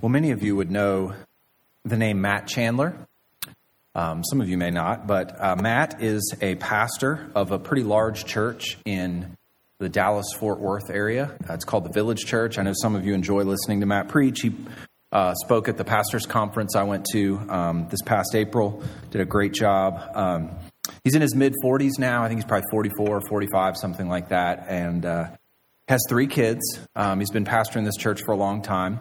Well, many of you would know the name Matt Chandler. Um, some of you may not, but uh, Matt is a pastor of a pretty large church in the Dallas Fort Worth area. Uh, it's called the Village Church. I know some of you enjoy listening to Matt preach. He uh, spoke at the pastors' conference I went to um, this past April, did a great job. Um, he's in his mid 40s now. I think he's probably 44, 45, something like that, and uh, has three kids. Um, he's been pastoring this church for a long time.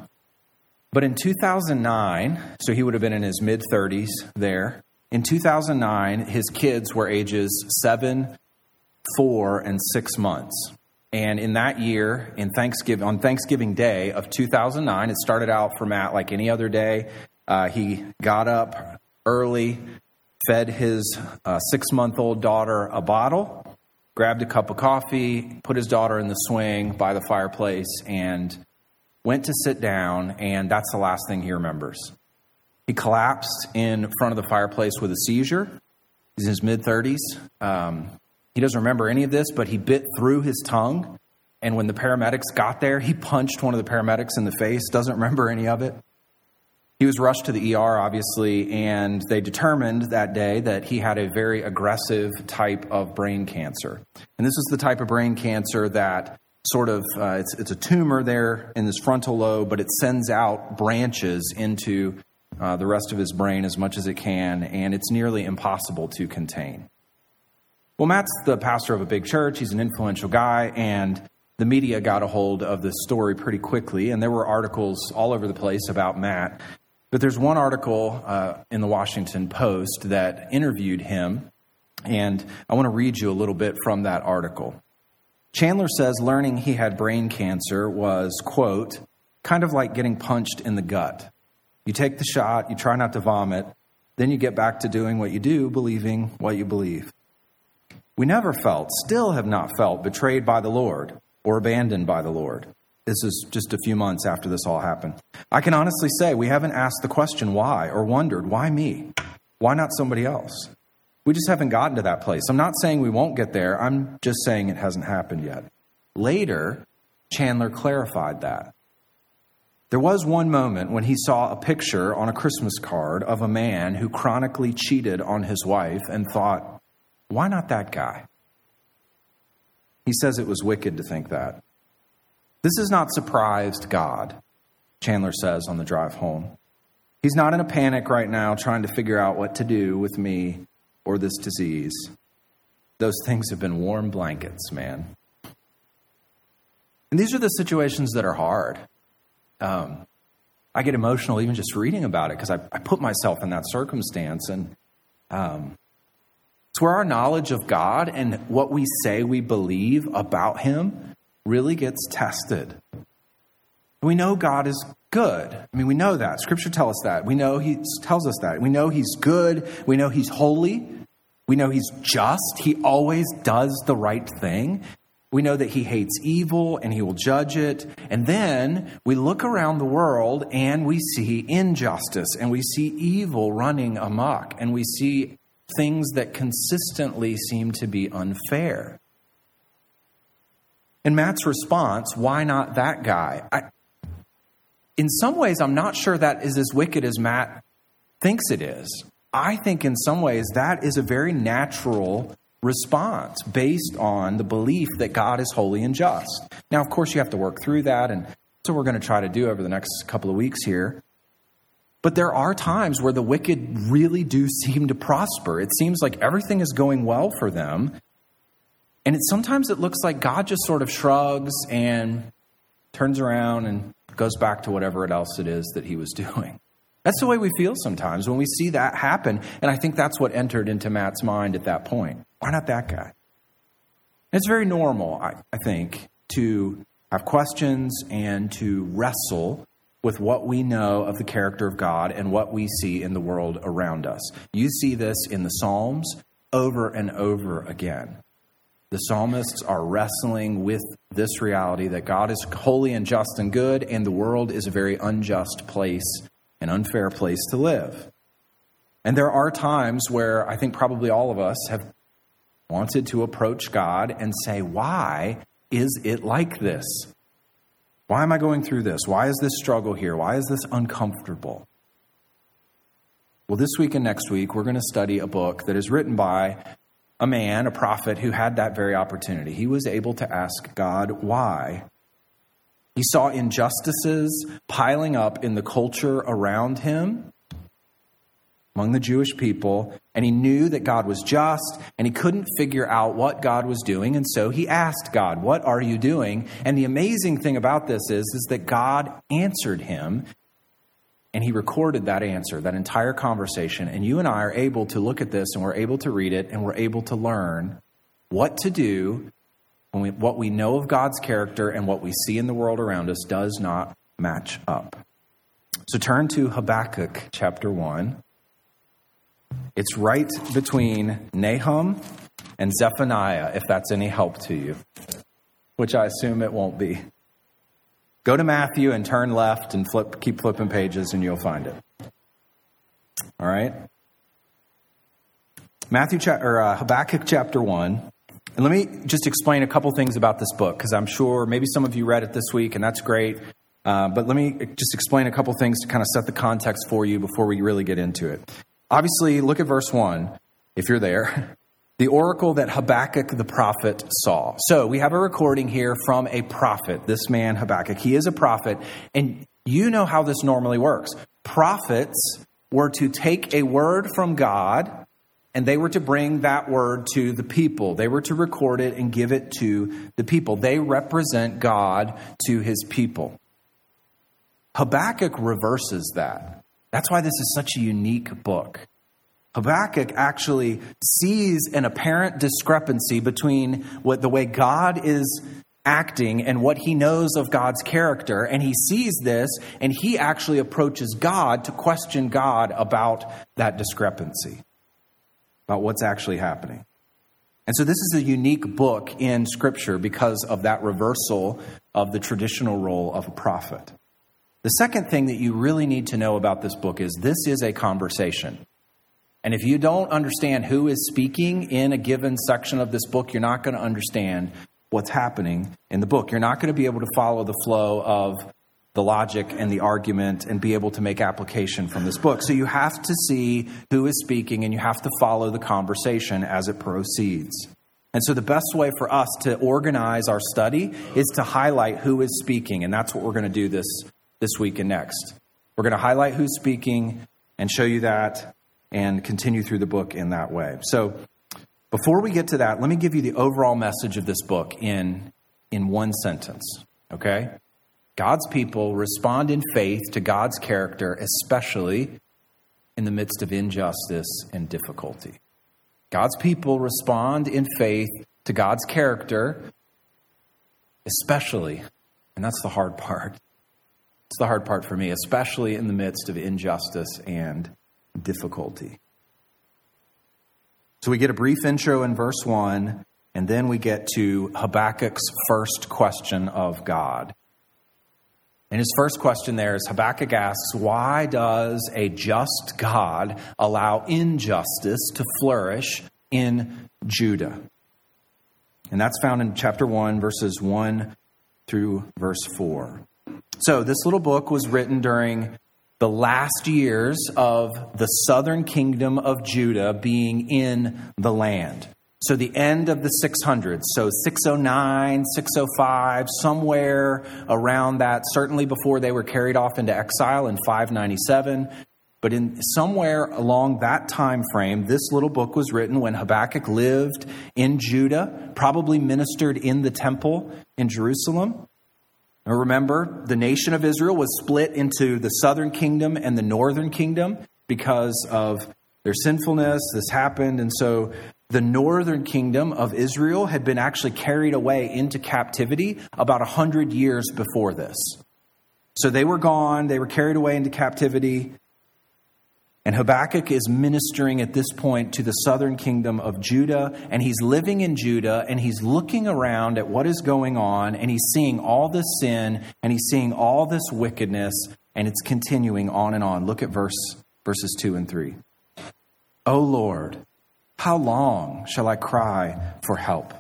But in 2009, so he would have been in his mid 30s there. In 2009, his kids were ages seven, four, and six months. And in that year, in Thanksgiving, on Thanksgiving Day of 2009, it started out for Matt like any other day. Uh, he got up early, fed his uh, six month old daughter a bottle, grabbed a cup of coffee, put his daughter in the swing by the fireplace, and went to sit down, and that's the last thing he remembers. He collapsed in front of the fireplace with a seizure. He's in his mid 30s. Um, he doesn't remember any of this, but he bit through his tongue. And when the paramedics got there, he punched one of the paramedics in the face. Doesn't remember any of it. He was rushed to the ER, obviously, and they determined that day that he had a very aggressive type of brain cancer. And this is the type of brain cancer that sort of uh, it's, it's a tumor there in this frontal lobe, but it sends out branches into uh, the rest of his brain as much as it can, and it's nearly impossible to contain. Well, Matt's the pastor of a big church. He's an influential guy, and the media got a hold of this story pretty quickly, and there were articles all over the place about Matt. But there's one article uh, in the Washington Post that interviewed him, and I want to read you a little bit from that article. Chandler says learning he had brain cancer was, quote, kind of like getting punched in the gut. You take the shot, you try not to vomit, then you get back to doing what you do, believing what you believe. We never felt, still have not felt, betrayed by the Lord or abandoned by the Lord. This is just a few months after this all happened. I can honestly say we haven't asked the question why or wondered, why me? Why not somebody else? We just haven't gotten to that place. I'm not saying we won't get there, I'm just saying it hasn't happened yet. Later, Chandler clarified that. There was one moment when he saw a picture on a Christmas card of a man who chronically cheated on his wife and thought, why not that guy? He says it was wicked to think that. This has not surprised God, Chandler says on the drive home. He's not in a panic right now trying to figure out what to do with me or this disease. Those things have been warm blankets, man. And these are the situations that are hard. Um, I get emotional even just reading about it because I, I, put myself in that circumstance. And um, it's where our knowledge of God and what we say we believe about Him really gets tested. We know God is good. I mean, we know that. Scripture tells us that. We know He tells us that. We know He's good. We know He's holy. We know he's just. He always does the right thing. We know that he hates evil and he will judge it. And then we look around the world and we see injustice and we see evil running amok and we see things that consistently seem to be unfair. And Matt's response, why not that guy? I, in some ways, I'm not sure that is as wicked as Matt thinks it is. I think in some ways that is a very natural response based on the belief that God is holy and just. Now, of course, you have to work through that, and that's what we're going to try to do over the next couple of weeks here. But there are times where the wicked really do seem to prosper. It seems like everything is going well for them. And it, sometimes it looks like God just sort of shrugs and turns around and goes back to whatever else it is that he was doing. That's the way we feel sometimes when we see that happen. And I think that's what entered into Matt's mind at that point. Why not that guy? It's very normal, I, I think, to have questions and to wrestle with what we know of the character of God and what we see in the world around us. You see this in the Psalms over and over again. The psalmists are wrestling with this reality that God is holy and just and good, and the world is a very unjust place an unfair place to live. And there are times where I think probably all of us have wanted to approach God and say, Why is it like this? Why am I going through this? Why is this struggle here? Why is this uncomfortable? Well, this week and next week, we're going to study a book that is written by a man, a prophet, who had that very opportunity. He was able to ask God why. He saw injustices piling up in the culture around him, among the Jewish people, and he knew that God was just, and he couldn't figure out what God was doing, and so he asked God, What are you doing? And the amazing thing about this is, is that God answered him, and he recorded that answer, that entire conversation. And you and I are able to look at this, and we're able to read it, and we're able to learn what to do when we, what we know of God's character and what we see in the world around us does not match up. So turn to Habakkuk chapter 1. It's right between Nahum and Zephaniah, if that's any help to you, which I assume it won't be. Go to Matthew and turn left and flip, keep flipping pages, and you'll find it. All right? Matthew cha- or uh, Habakkuk chapter 1. And let me just explain a couple things about this book, because I'm sure maybe some of you read it this week, and that's great. Uh, but let me just explain a couple things to kind of set the context for you before we really get into it. Obviously, look at verse 1, if you're there. The oracle that Habakkuk the prophet saw. So we have a recording here from a prophet, this man Habakkuk. He is a prophet, and you know how this normally works. Prophets were to take a word from God and they were to bring that word to the people. They were to record it and give it to the people. They represent God to his people. Habakkuk reverses that. That's why this is such a unique book. Habakkuk actually sees an apparent discrepancy between what the way God is acting and what he knows of God's character. And he sees this and he actually approaches God to question God about that discrepancy, about what's actually happening. And so this is a unique book in Scripture because of that reversal of the traditional role of a prophet. The second thing that you really need to know about this book is this is a conversation. And if you don't understand who is speaking in a given section of this book, you're not going to understand what's happening in the book. You're not going to be able to follow the flow of the logic and the argument and be able to make application from this book. So you have to see who is speaking and you have to follow the conversation as it proceeds. And so the best way for us to organize our study is to highlight who is speaking. And that's what we're going to do this, this week and next. We're going to highlight who's speaking and show you that and continue through the book in that way. So, before we get to that, let me give you the overall message of this book in, in one sentence, okay? God's people respond in faith to God's character, especially in the midst of injustice and difficulty. God's people respond in faith to God's character, especially, and that's the hard part. It's the hard part for me, especially in the midst of injustice and difficulty. So we get a brief intro in verse 1, and then we get to Habakkuk's first question of God. And his first question there is Habakkuk asks, Why does a just God allow injustice to flourish in Judah? And that's found in chapter 1, verses 1 through verse 4. So this little book was written during the last years of the southern kingdom of Judah being in the land. So the end of the 600s, so 609, 605, somewhere around that, certainly before they were carried off into exile in 597. But in somewhere along that time frame, this little book was written when Habakkuk lived in Judah, probably ministered in the temple in Jerusalem. Remember, the nation of Israel was split into the southern kingdom and the northern kingdom because of their sinfulness. This happened. And so the northern kingdom of Israel had been actually carried away into captivity about 100 years before this. So they were gone, they were carried away into captivity. And Habakkuk is ministering at this point to the southern kingdom of Judah, and he's living in Judah, and he's looking around at what is going on, and he's seeing all this sin, and he's seeing all this wickedness, and it's continuing on and on. Look at verse verses 2 and 3. O Lord, how long shall I cry for help?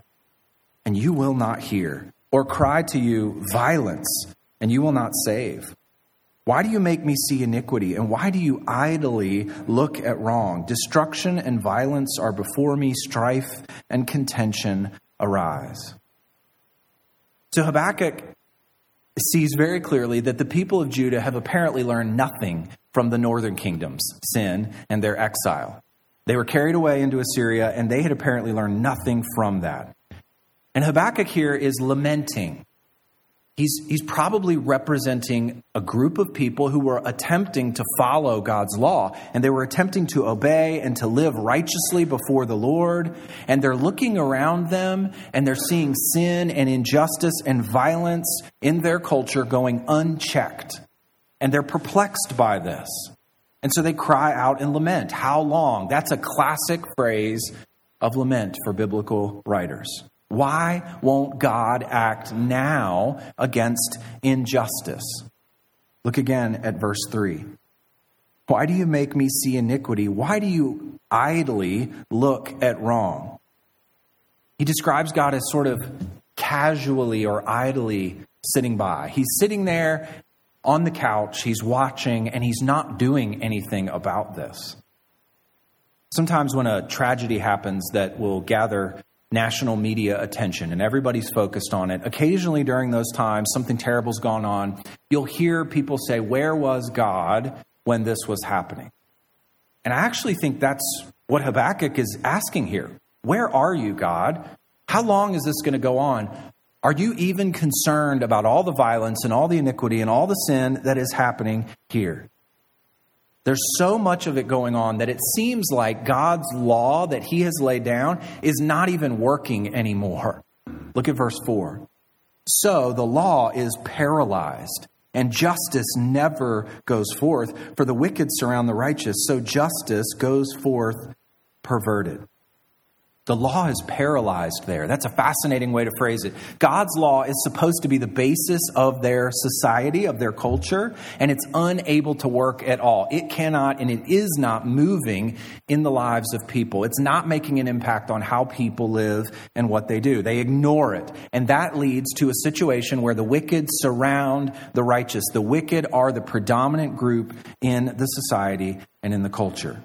And you will not hear, or cry to you violence, and you will not save? Why do you make me see iniquity? And why do you idly look at wrong? Destruction and violence are before me, strife and contention arise. So Habakkuk sees very clearly that the people of Judah have apparently learned nothing from the northern kingdom's sin and their exile. They were carried away into Assyria, and they had apparently learned nothing from that. And Habakkuk here is lamenting He's, he's probably representing a group of people who were attempting to follow God's law, and they were attempting to obey and to live righteously before the Lord. And they're looking around them and they're seeing sin and injustice and violence in their culture going unchecked. And they're perplexed by this. And so they cry out and lament. How long? That's a classic phrase of lament for biblical writers. Why won't God act now against injustice? Look again at verse 3. Why do you make me see iniquity? Why do you idly look at wrong? He describes God as sort of casually or idly sitting by. He's sitting there on the couch, he's watching, and he's not doing anything about this. Sometimes when a tragedy happens that will gather national media attention and everybody's focused on it. Occasionally during those times, something terrible's gone on. You'll hear people say, Where was God when this was happening? And I actually think that's what Habakkuk is asking here. Where are you, God? How long is this going to go on? Are you even concerned about all the violence and all the iniquity and all the sin that is happening here? There's so much of it going on that it seems like God's law that He has laid down is not even working anymore. Look at verse 4. So the law is paralyzed, and justice never goes forth, for the wicked surround the righteous, so justice goes forth perverted. The law is paralyzed there. That's a fascinating way to phrase it. God's law is supposed to be the basis of their society, of their culture, and it's unable to work at all. It cannot and it is not moving in the lives of people. It's not making an impact on how people live and what they do. They ignore it. And that leads to a situation where the wicked surround the righteous. The wicked are the predominant group in the society and in the culture.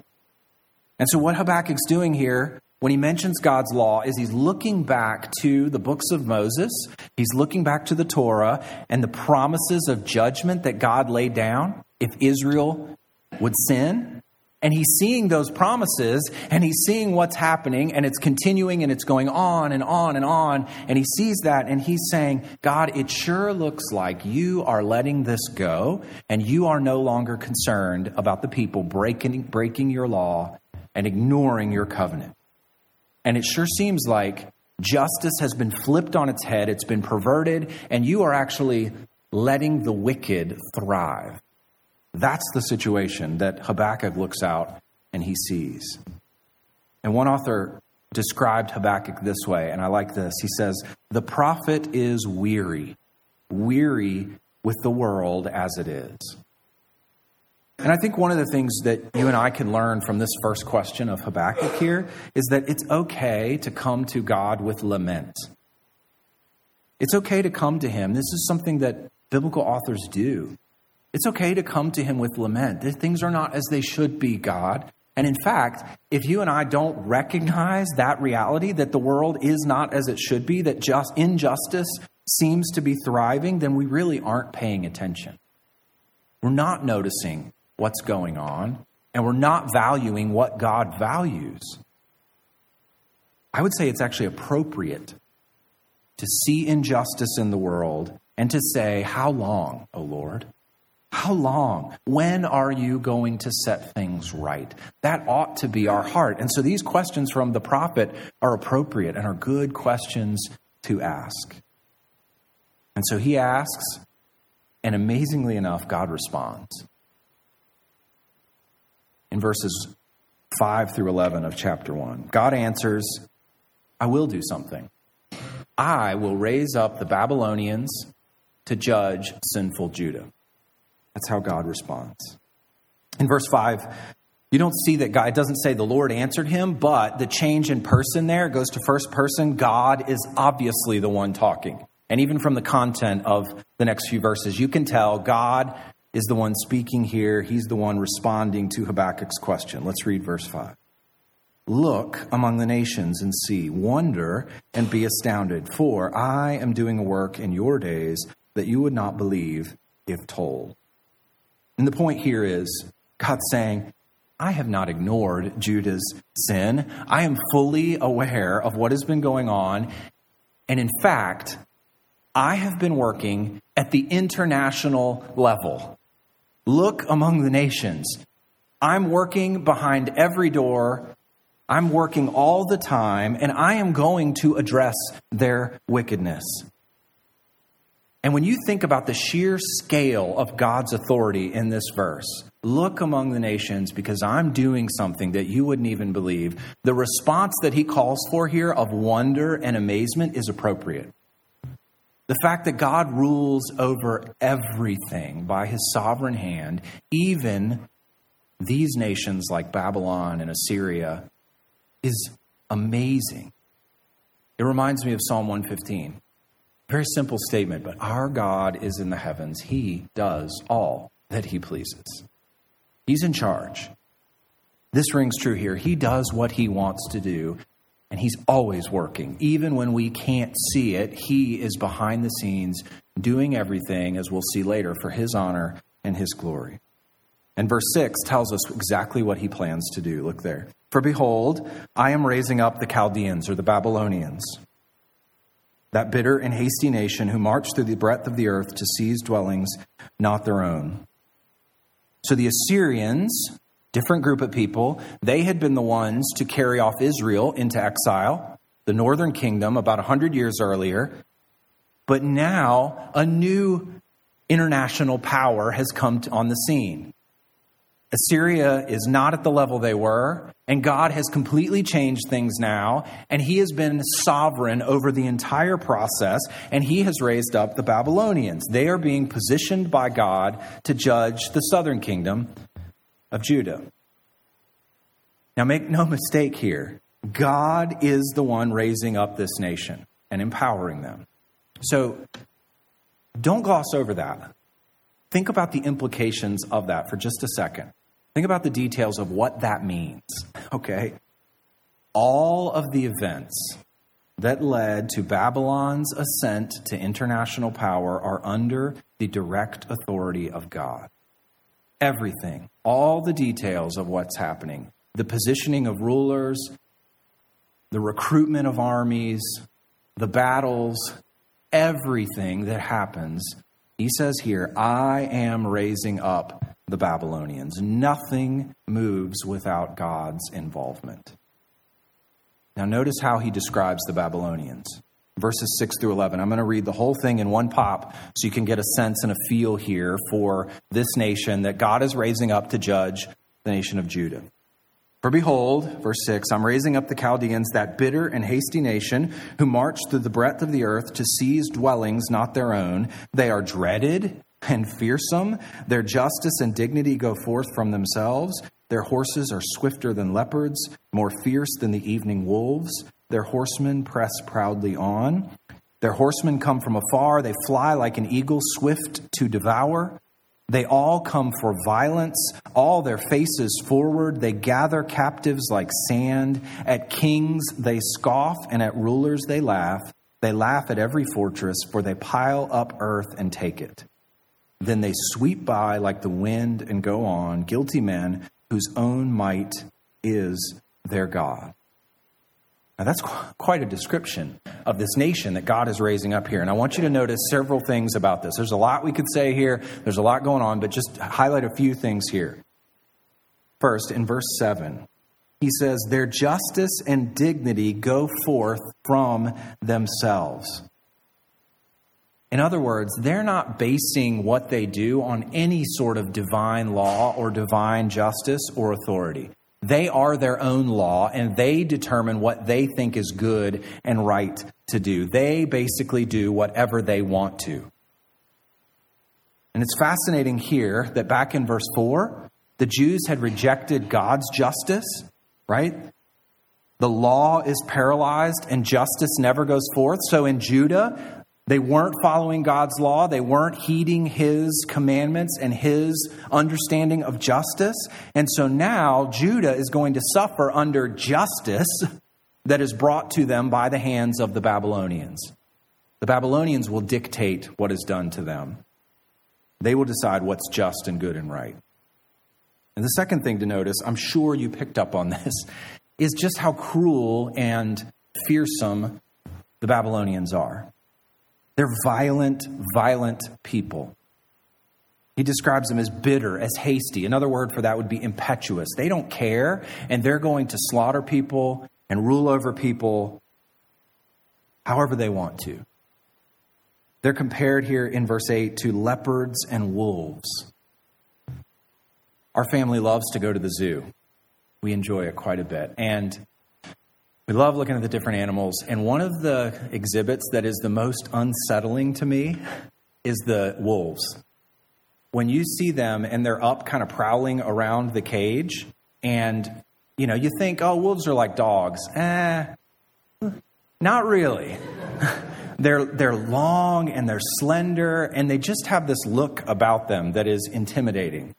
And so, what Habakkuk's doing here when he mentions God's law is he's looking back to the books of Moses, he's looking back to the Torah and the promises of judgment that God laid down if Israel would sin. And he's seeing those promises and he's seeing what's happening and it's continuing and it's going on and on and on. And he sees that and he's saying, God, it sure looks like you are letting this go and you are no longer concerned about the people breaking, breaking your law and ignoring your covenant. And it sure seems like justice has been flipped on its head, it's been perverted, and you are actually letting the wicked thrive. That's the situation that Habakkuk looks out and he sees. And one author described Habakkuk this way, and I like this. He says, The prophet is weary, weary with the world as it is. And I think one of the things that you and I can learn from this first question of Habakkuk here is that it's okay to come to God with lament. It's okay to come to Him. This is something that biblical authors do. It's okay to come to Him with lament. Things are not as they should be, God. And in fact, if you and I don't recognize that reality, that the world is not as it should be, that just injustice seems to be thriving, then we really aren't paying attention. We're not noticing what's going on, and we're not valuing what God values. I would say it's actually appropriate to see injustice in the world and to say, How long, O Lord? How long? When are you going to set things right? That ought to be our heart. And so these questions from the prophet are appropriate and are good questions to ask. And so he asks, and amazingly enough, God responds in verses 5 through 11 of chapter 1. God answers, I will do something. I will raise up the Babylonians to judge sinful Judah. That's how God responds. In verse 5, you don't see that God, doesn't say the Lord answered him, but the change in person there goes to first person. God is obviously the one talking. And even from the content of the next few verses, you can tell God is the one speaking here. He's the one responding to Habakkuk's question. Let's read verse 5. Look among the nations and see, wonder and be astounded, for I am doing a work in your days that you would not believe if told. And the point here is God saying, I have not ignored Judah's sin. I am fully aware of what has been going on. And in fact, I have been working at the international level. Look among the nations. I'm working behind every door. I'm working all the time, and I am going to address their wickedness. And when you think about the sheer scale of God's authority in this verse, look among the nations because I'm doing something that you wouldn't even believe. The response that he calls for here of wonder and amazement is appropriate. The fact that God rules over everything by his sovereign hand, even these nations like Babylon and Assyria, is amazing. It reminds me of Psalm 115. Very simple statement, but our God is in the heavens. He does all that he pleases. He's in charge. This rings true here. He does what he wants to do, and he's always working. Even when we can't see it, he is behind the scenes doing everything, as we'll see later, for his honor and his glory. And verse 6 tells us exactly what he plans to do. Look there. For behold, I am raising up the Chaldeans or the Babylonians that bitter and hasty nation who marched through the breadth of the earth to seize dwellings not their own. So the Assyrians, different group of people, they had been the ones to carry off Israel into exile, the northern kingdom, about 100 years earlier. But now a new international power has come on the scene. Assyria is not at the level they were, and God has completely changed things now, and He has been sovereign over the entire process, and He has raised up the Babylonians. They are being positioned by God to judge the southern kingdom of Judah. Now, make no mistake here God is the one raising up this nation and empowering them. So, don't gloss over that. Think about the implications of that for just a second. Think about the details of what that means, okay? All of the events that led to Babylon's ascent to international power are under the direct authority of God. Everything, all the details of what's happening, the positioning of rulers, the recruitment of armies, the battles, everything that happens, he says here, I am raising up the Babylonians. Nothing moves without God's involvement. Now, notice how he describes the Babylonians. Verses 6 through 11. I'm going to read the whole thing in one pop so you can get a sense and a feel here for this nation that God is raising up to judge the nation of Judah. For behold, verse 6, I'm raising up the Chaldeans, that bitter and hasty nation, who march through the breadth of the earth to seize dwellings not their own. They are dreaded and fearsome. Their justice and dignity go forth from themselves. Their horses are swifter than leopards, more fierce than the evening wolves. Their horsemen press proudly on. Their horsemen come from afar. They fly like an eagle, swift to devour. They all come for violence, all their faces forward. They gather captives like sand. At kings they scoff, and at rulers they laugh. They laugh at every fortress, for they pile up earth and take it. Then they sweep by like the wind and go on, guilty men whose own might is their God. Now, that's quite a description of this nation that God is raising up here. And I want you to notice several things about this. There's a lot we could say here, there's a lot going on, but just highlight a few things here. First, in verse 7, he says, Their justice and dignity go forth from themselves. In other words, they're not basing what they do on any sort of divine law or divine justice or authority. They are their own law and they determine what they think is good and right to do. They basically do whatever they want to. And it's fascinating here that back in verse 4, the Jews had rejected God's justice, right? The law is paralyzed and justice never goes forth. So in Judah, They weren't following God's law. They weren't heeding his commandments and his understanding of justice. And so now Judah is going to suffer under justice that is brought to them by the hands of the Babylonians. The Babylonians will dictate what is done to them. They will decide what's just and good and right. And the second thing to notice, I'm sure you picked up on this, is just how cruel and fearsome the Babylonians are. They're violent, violent people. He describes them as bitter, as hasty. Another word for that would be impetuous. They don't care, and they're going to slaughter people and rule over people however they want to. They're compared here in verse 8 to leopards and wolves. Our family loves to go to the zoo. We enjoy it quite a bit. And we love looking at the different animals. And one of the exhibits that is the most unsettling to me is the wolves. When you see them and they're up kind of prowling around the cage, and you know, you think, oh, wolves are like dogs. Eh, not really. they're, they're long and they're slender, and they just have this look about them that is intimidating.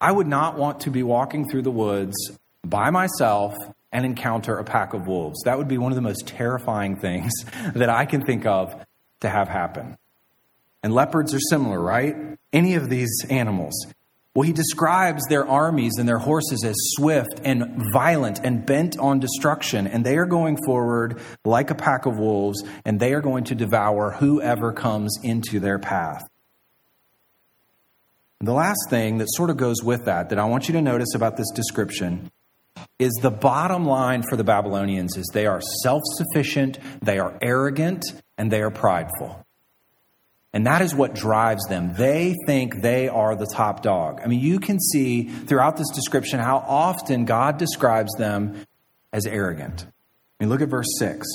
I would not want to be walking through the woods by myself and encounter a pack of wolves. That would be one of the most terrifying things that I can think of to have happen. And leopards are similar, right? Any of these animals. Well, he describes their armies and their horses as swift and violent and bent on destruction. And they are going forward like a pack of wolves, and they are going to devour whoever comes into their path. The last thing that sort of goes with that, that I want you to notice about this description, is the bottom line for the Babylonians is they are self sufficient, they are arrogant, and they are prideful. And that is what drives them. They think they are the top dog. I mean, you can see throughout this description how often God describes them as arrogant. I mean, look at verse 6.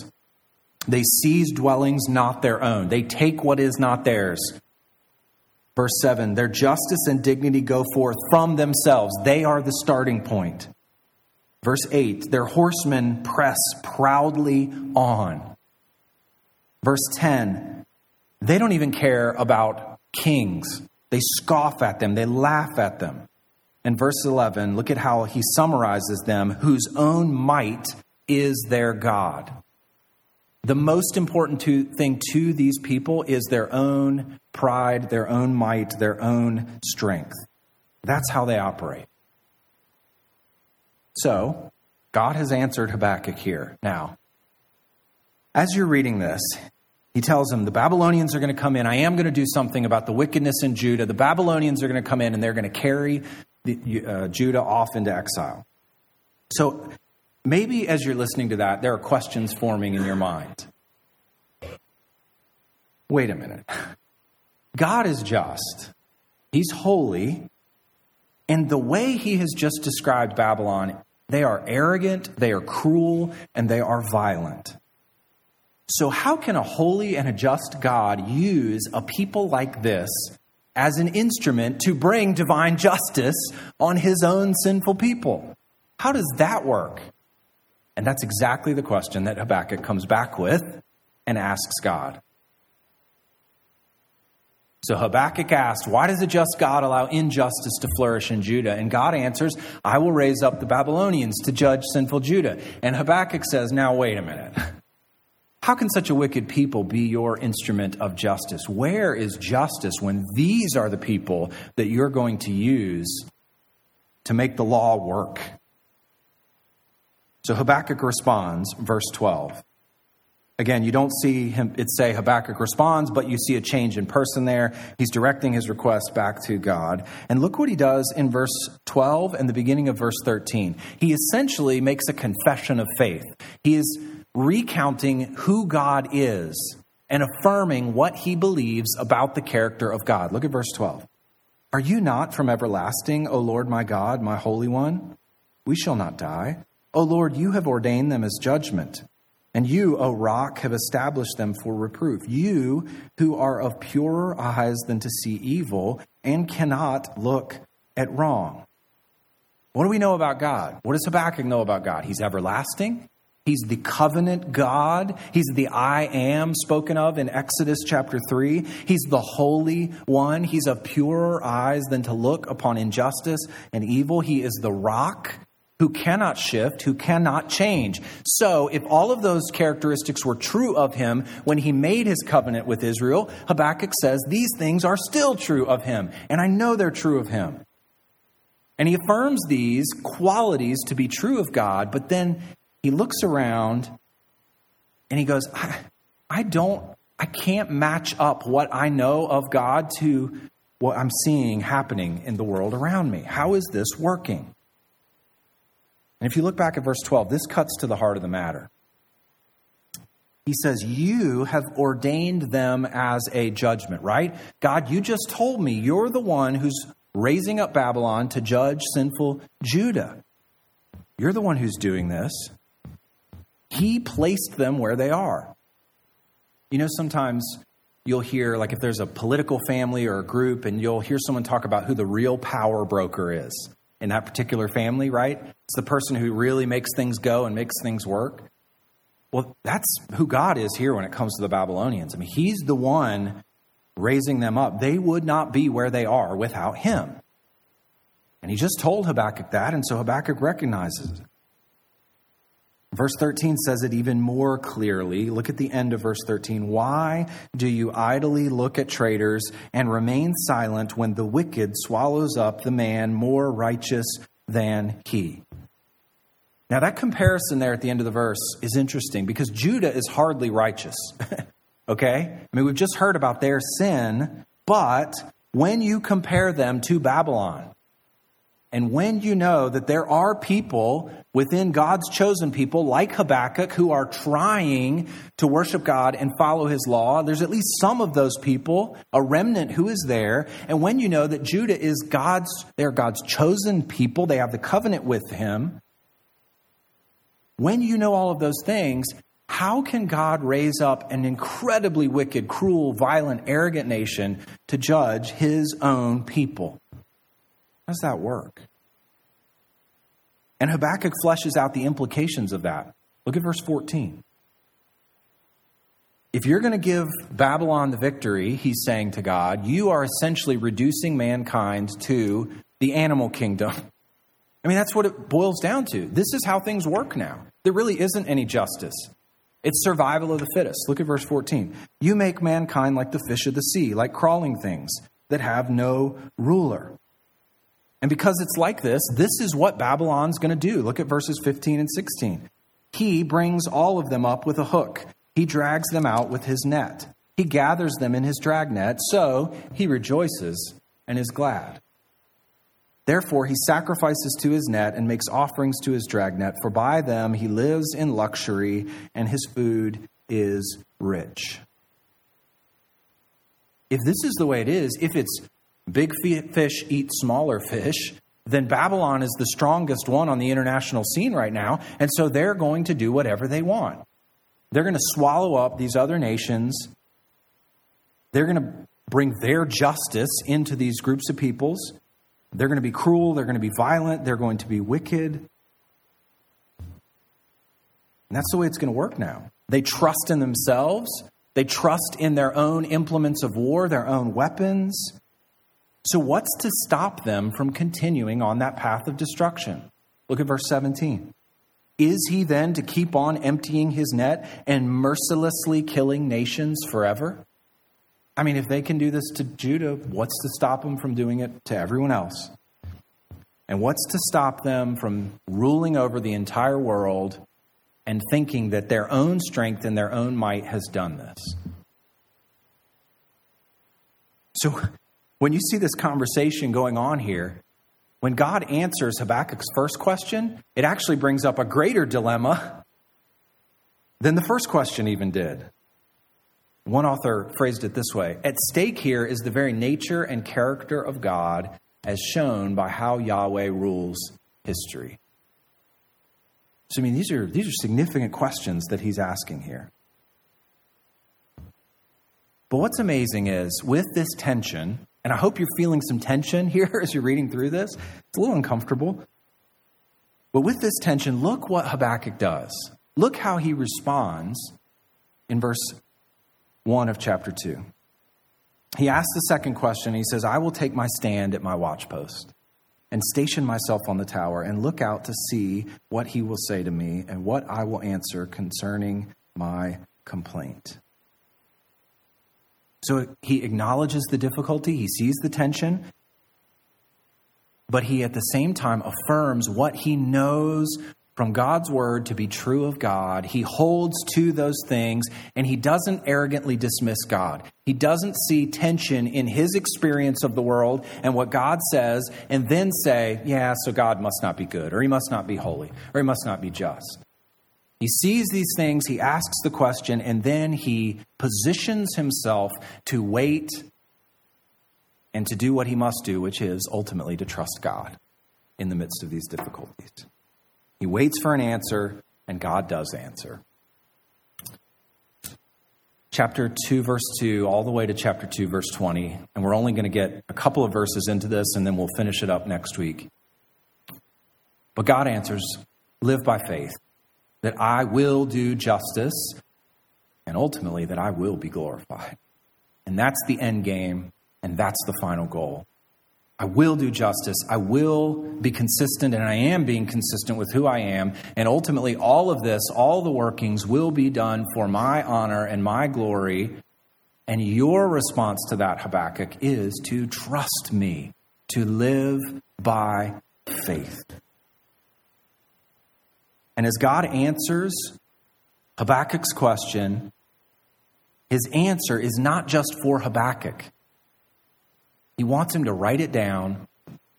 They seize dwellings not their own, they take what is not theirs. Verse 7 Their justice and dignity go forth from themselves, they are the starting point. Verse 8 Their horsemen press proudly on. Verse 10 They don't even care about kings, they scoff at them, they laugh at them. And verse 11, look at how he summarizes them whose own might is their God. The most important to, thing to these people is their own pride, their own might, their own strength. That's how they operate. So, God has answered Habakkuk here. Now, as you're reading this, he tells him, The Babylonians are going to come in. I am going to do something about the wickedness in Judah. The Babylonians are going to come in and they're going to carry the, uh, Judah off into exile. So, maybe as you're listening to that, there are questions forming in your mind. Wait a minute. God is just, He's holy, and the way He has just described Babylon, they are arrogant, they are cruel, and they are violent. So, how can a holy and a just God use a people like this as an instrument to bring divine justice on his own sinful people? How does that work? And that's exactly the question that Habakkuk comes back with and asks God. So Habakkuk asked, Why does a just God allow injustice to flourish in Judah? And God answers, I will raise up the Babylonians to judge sinful Judah. And Habakkuk says, Now, wait a minute. How can such a wicked people be your instrument of justice? Where is justice when these are the people that you're going to use to make the law work? So Habakkuk responds, verse 12. Again, you don't see him, it say Habakkuk responds, but you see a change in person there. He's directing his request back to God. And look what he does in verse 12 and the beginning of verse 13. He essentially makes a confession of faith. He is recounting who God is and affirming what he believes about the character of God. Look at verse 12. Are you not from everlasting, O Lord my God, my Holy One? We shall not die. O Lord, you have ordained them as judgment. And you, O rock, have established them for reproof. You, who are of purer eyes than to see evil and cannot look at wrong. What do we know about God? What does Habakkuk know about God? He's everlasting, He's the covenant God. He's the I am spoken of in Exodus chapter 3. He's the Holy One. He's of purer eyes than to look upon injustice and evil. He is the rock who cannot shift, who cannot change. So, if all of those characteristics were true of him when he made his covenant with Israel, Habakkuk says these things are still true of him. And I know they're true of him. And he affirms these qualities to be true of God, but then he looks around and he goes, I, I don't, I can't match up what I know of God to what I'm seeing happening in the world around me. How is this working? And if you look back at verse 12, this cuts to the heart of the matter. He says, You have ordained them as a judgment, right? God, you just told me you're the one who's raising up Babylon to judge sinful Judah. You're the one who's doing this. He placed them where they are. You know, sometimes you'll hear, like, if there's a political family or a group, and you'll hear someone talk about who the real power broker is in that particular family, right? It's the person who really makes things go and makes things work. Well, that's who God is here when it comes to the Babylonians. I mean, He's the one raising them up. They would not be where they are without Him. And He just told Habakkuk that, and so Habakkuk recognizes it. Verse 13 says it even more clearly. Look at the end of verse 13. Why do you idly look at traitors and remain silent when the wicked swallows up the man more righteous than he? Now, that comparison there at the end of the verse is interesting because Judah is hardly righteous. okay? I mean, we've just heard about their sin, but when you compare them to Babylon, and when you know that there are people within God's chosen people, like Habakkuk, who are trying to worship God and follow his law, there's at least some of those people, a remnant who is there. And when you know that Judah is God's, they're God's chosen people, they have the covenant with him. When you know all of those things, how can God raise up an incredibly wicked, cruel, violent, arrogant nation to judge his own people? How does that work? And Habakkuk fleshes out the implications of that. Look at verse 14. If you're going to give Babylon the victory, he's saying to God, you are essentially reducing mankind to the animal kingdom. I mean, that's what it boils down to. This is how things work now. There really isn't any justice. It's survival of the fittest. Look at verse 14. You make mankind like the fish of the sea, like crawling things that have no ruler. And because it's like this, this is what Babylon's going to do. Look at verses 15 and 16. He brings all of them up with a hook, he drags them out with his net. He gathers them in his dragnet, so he rejoices and is glad. Therefore, he sacrifices to his net and makes offerings to his dragnet, for by them he lives in luxury and his food is rich. If this is the way it is, if it's big fish eat smaller fish, then Babylon is the strongest one on the international scene right now. And so they're going to do whatever they want. They're going to swallow up these other nations. They're going to bring their justice into these groups of peoples. They're going to be cruel. They're going to be violent. They're going to be wicked. And that's the way it's going to work now. They trust in themselves. They trust in their own implements of war, their own weapons. So, what's to stop them from continuing on that path of destruction? Look at verse 17. Is he then to keep on emptying his net and mercilessly killing nations forever? I mean, if they can do this to Judah, what's to stop them from doing it to everyone else? And what's to stop them from ruling over the entire world and thinking that their own strength and their own might has done this? So, when you see this conversation going on here, when God answers Habakkuk's first question, it actually brings up a greater dilemma than the first question even did. One author phrased it this way At stake here is the very nature and character of God as shown by how Yahweh rules history. So, I mean, these are, these are significant questions that he's asking here. But what's amazing is with this tension, and I hope you're feeling some tension here as you're reading through this. It's a little uncomfortable. But with this tension, look what Habakkuk does. look how he responds in verse 1 of chapter 2. He asks the second question. He says, I will take my stand at my watchpost and station myself on the tower and look out to see what he will say to me and what I will answer concerning my complaint. So he acknowledges the difficulty, he sees the tension, but he at the same time affirms what he knows from God's word to be true of God. He holds to those things and he doesn't arrogantly dismiss God. He doesn't see tension in his experience of the world and what God says and then say, yeah, so God must not be good or he must not be holy or he must not be just. He sees these things, he asks the question, and then he positions himself to wait and to do what he must do, which is ultimately to trust God in the midst of these difficulties. He waits for an answer, and God does answer. Chapter 2, verse 2, all the way to chapter 2, verse 20. And we're only going to get a couple of verses into this, and then we'll finish it up next week. But God answers live by faith, that I will do justice, and ultimately that I will be glorified. And that's the end game, and that's the final goal. I will do justice. I will be consistent, and I am being consistent with who I am. And ultimately, all of this, all the workings will be done for my honor and my glory. And your response to that, Habakkuk, is to trust me, to live by faith. And as God answers Habakkuk's question, his answer is not just for Habakkuk. He wants him to write it down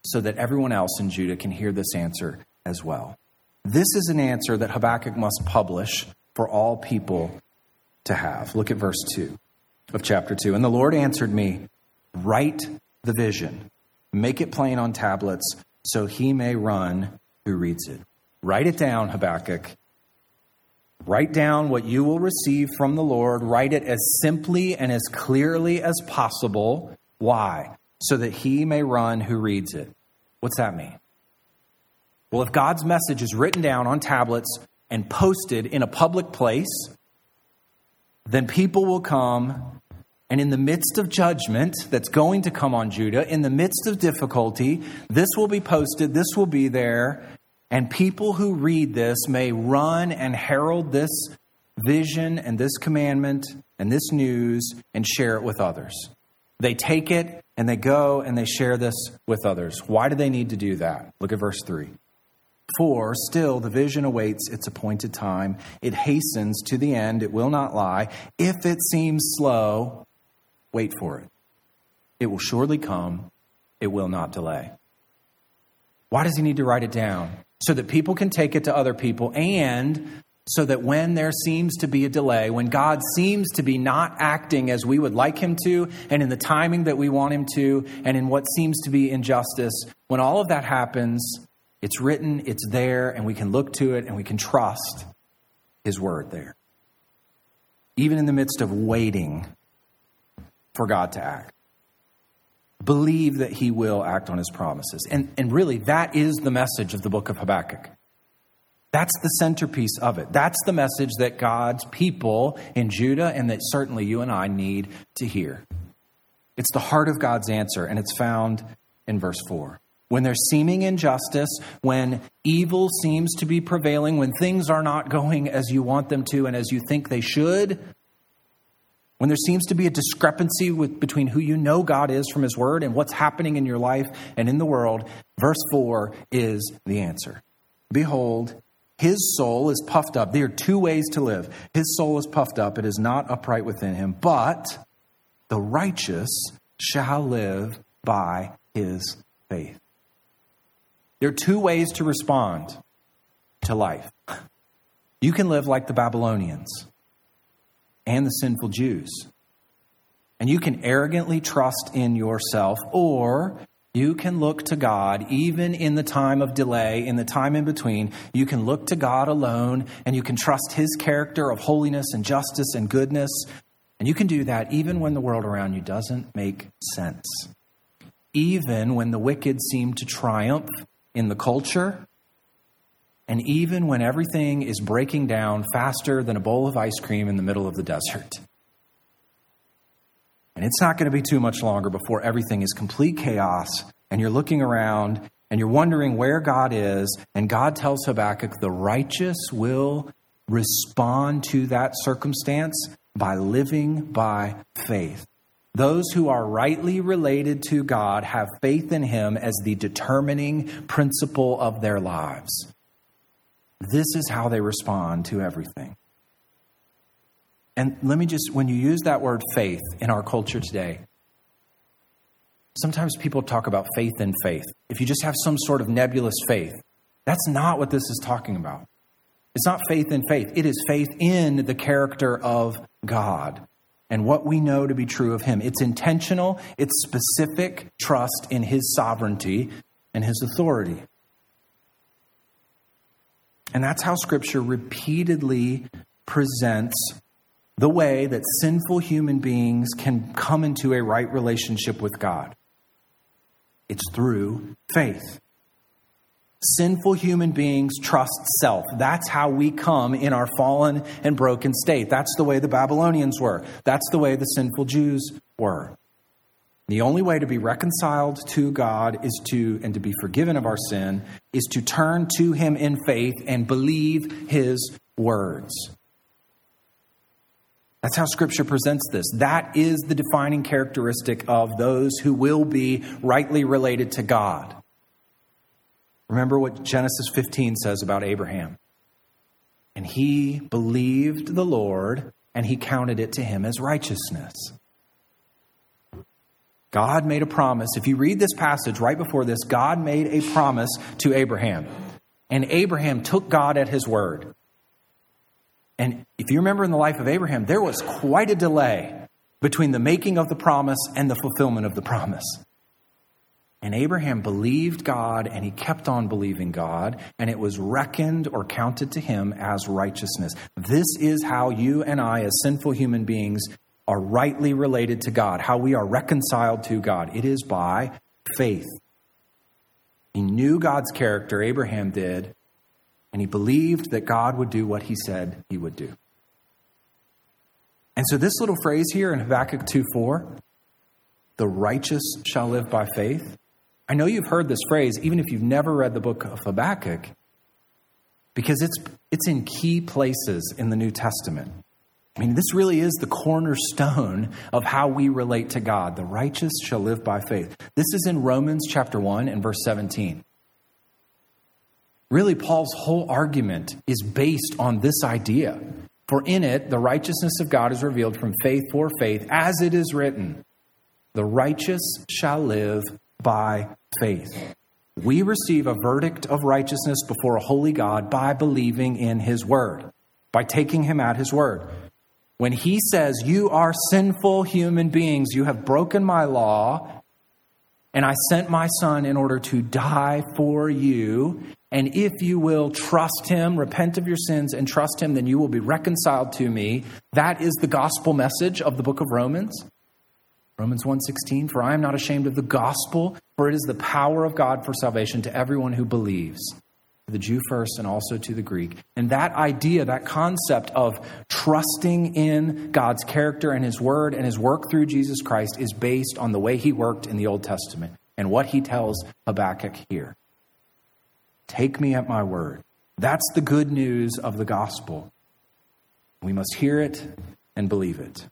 so that everyone else in Judah can hear this answer as well. This is an answer that Habakkuk must publish for all people to have. Look at verse 2 of chapter 2. And the Lord answered me, Write the vision, make it plain on tablets, so he may run who reads it. Write it down, Habakkuk. Write down what you will receive from the Lord. Write it as simply and as clearly as possible. Why? so that he may run who reads it. What's that mean? Well, if God's message is written down on tablets and posted in a public place, then people will come, and in the midst of judgment that's going to come on Judah, in the midst of difficulty, this will be posted, this will be there, and people who read this may run and herald this vision and this commandment and this news and share it with others. They take it and they go and they share this with others. Why do they need to do that? Look at verse 3. For still the vision awaits its appointed time. It hastens to the end. It will not lie. If it seems slow, wait for it. It will surely come. It will not delay. Why does he need to write it down? So that people can take it to other people and so that when there seems to be a delay, when God seems to be not acting as we would like Him to, and in the timing that we want Him to, and in what seems to be injustice, when all of that happens, it's written, it's there, and we can look to it and we can trust His word there. Even in the midst of waiting for God to act. Believe that He will act on His promises. And, and really, that is the message of the book of Habakkuk. That's the centerpiece of it. That's the message that God's people in Judah and that certainly you and I need to hear. It's the heart of God's answer, and it's found in verse 4. When there's seeming injustice, when evil seems to be prevailing, when things are not going as you want them to and as you think they should, when there seems to be a discrepancy with, between who you know God is from His Word and what's happening in your life and in the world, verse 4 is the answer. Behold, his soul is puffed up. There are two ways to live. His soul is puffed up, it is not upright within him, but the righteous shall live by his faith. There are two ways to respond to life. You can live like the Babylonians and the sinful Jews. And you can arrogantly trust in yourself, or you can look to God even in the time of delay, in the time in between. You can look to God alone and you can trust His character of holiness and justice and goodness. And you can do that even when the world around you doesn't make sense. Even when the wicked seem to triumph in the culture and even when everything is breaking down faster than a bowl of ice cream in the middle of the desert. And it's not going to be too much longer before everything is complete chaos and you're looking around and you're wondering where God is. And God tells Habakkuk, the righteous will respond to that circumstance by living by faith. Those who are rightly related to God have faith in Him as the determining principle of their lives. This is how they respond to everything. And let me just, when you use that word faith in our culture today, sometimes people talk about faith in faith. If you just have some sort of nebulous faith, that's not what this is talking about. It's not faith in faith, it is faith in the character of God and what we know to be true of Him. It's intentional, it's specific trust in His sovereignty and His authority. And that's how Scripture repeatedly presents the way that sinful human beings can come into a right relationship with God. It's through faith. Sinful human beings trust self. That's how we come in our fallen and broken state. That's the way the Babylonians were. That's the way the sinful Jews were. The only way to be reconciled to God is to, and to be forgiven of our sin, is to turn to Him in faith and believe His words. That's how Scripture presents this. That is the defining characteristic of those who will be rightly related to God. Remember what Genesis 15 says about Abraham. And he believed the Lord, and he counted it to him as righteousness. God made a promise. If you read this passage right before this, God made a promise to Abraham. And Abraham took God at his word. And if you remember in the life of Abraham, there was quite a delay between the making of the promise and the fulfillment of the promise. And Abraham believed God and he kept on believing God, and it was reckoned or counted to him as righteousness. This is how you and I, as sinful human beings, are rightly related to God, how we are reconciled to God. It is by faith. He knew God's character, Abraham did, and he believed that God would do what he said he would do. And so, this little phrase here in Habakkuk 2 4, the righteous shall live by faith. I know you've heard this phrase, even if you've never read the book of Habakkuk, because it's, it's in key places in the New Testament. I mean, this really is the cornerstone of how we relate to God. The righteous shall live by faith. This is in Romans chapter 1 and verse 17. Really, Paul's whole argument is based on this idea. For in it, the righteousness of God is revealed from faith for faith, as it is written, The righteous shall live by faith. We receive a verdict of righteousness before a holy God by believing in his word, by taking him at his word. When he says, You are sinful human beings, you have broken my law, and I sent my son in order to die for you, and if you will trust him, repent of your sins, and trust him, then you will be reconciled to me. That is the gospel message of the book of Romans. Romans 1:16 For I am not ashamed of the gospel for it is the power of God for salvation to everyone who believes the Jew first and also to the Greek. And that idea, that concept of trusting in God's character and his word and his work through Jesus Christ is based on the way he worked in the Old Testament and what he tells Habakkuk here. Take me at my word. That's the good news of the gospel. We must hear it and believe it.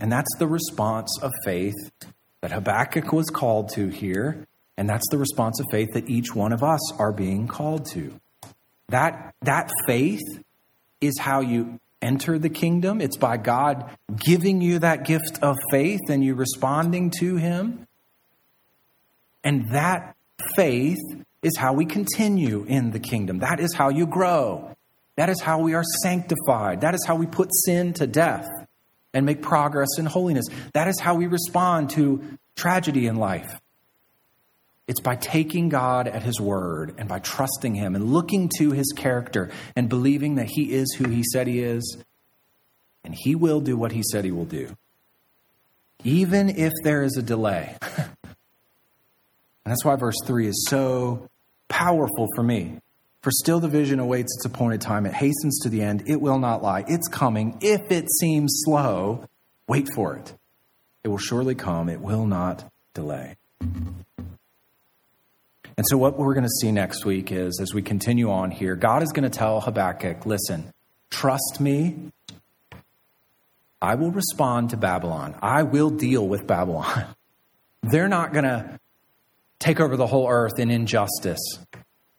And that's the response of faith that Habakkuk was called to here. And that's the response of faith that each one of us are being called to. That, that faith is how you enter the kingdom. It's by God giving you that gift of faith and you responding to Him. And that faith is how we continue in the kingdom. That is how you grow. That is how we are sanctified. That is how we put sin to death and make progress in holiness. That is how we respond to tragedy in life. It's by taking God at His word and by trusting Him and looking to His character and believing that He is who He said He is and He will do what He said He will do, even if there is a delay. and that's why verse 3 is so powerful for me. For still the vision awaits its appointed time. It hastens to the end. It will not lie. It's coming. If it seems slow, wait for it. It will surely come. It will not delay. And so, what we're going to see next week is as we continue on here, God is going to tell Habakkuk, listen, trust me. I will respond to Babylon. I will deal with Babylon. They're not going to take over the whole earth in injustice.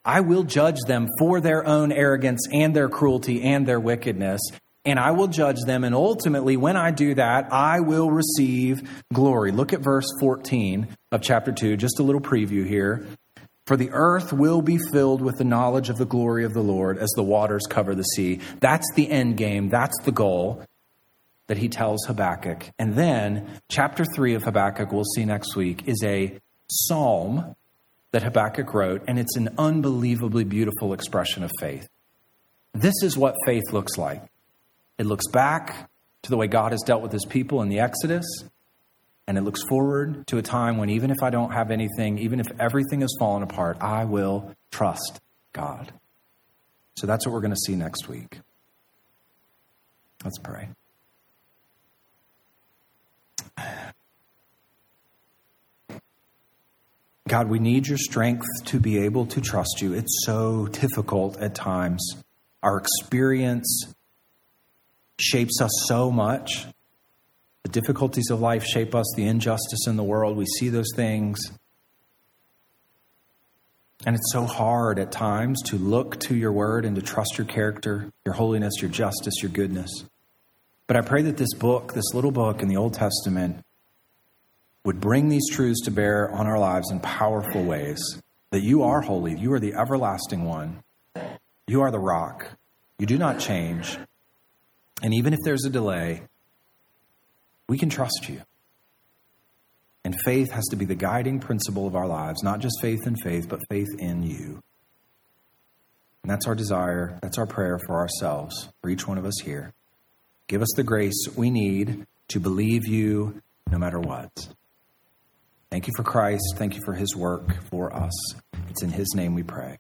I will judge them for their own arrogance and their cruelty and their wickedness, and I will judge them. And ultimately, when I do that, I will receive glory. Look at verse 14 of chapter 2, just a little preview here. For the earth will be filled with the knowledge of the glory of the Lord as the waters cover the sea. That's the end game. That's the goal that he tells Habakkuk. And then, chapter 3 of Habakkuk, we'll see next week, is a psalm that Habakkuk wrote, and it's an unbelievably beautiful expression of faith. This is what faith looks like it looks back to the way God has dealt with his people in the Exodus, and it looks forward to a time when even if I don't have anything, even if everything has fallen apart, I will trust God. So that's what we're going to see next week. Let's pray. God, we need your strength to be able to trust you. It's so difficult at times. Our experience shapes us so much. The difficulties of life shape us, the injustice in the world. We see those things. And it's so hard at times to look to your word and to trust your character, your holiness, your justice, your goodness. But I pray that this book, this little book in the Old Testament, would bring these truths to bear on our lives in powerful ways. That you are holy, you are the everlasting one, you are the rock, you do not change. And even if there's a delay, we can trust you. And faith has to be the guiding principle of our lives, not just faith in faith, but faith in you. And that's our desire, that's our prayer for ourselves, for each one of us here. Give us the grace we need to believe you no matter what. Thank you for Christ. Thank you for his work for us. It's in his name we pray.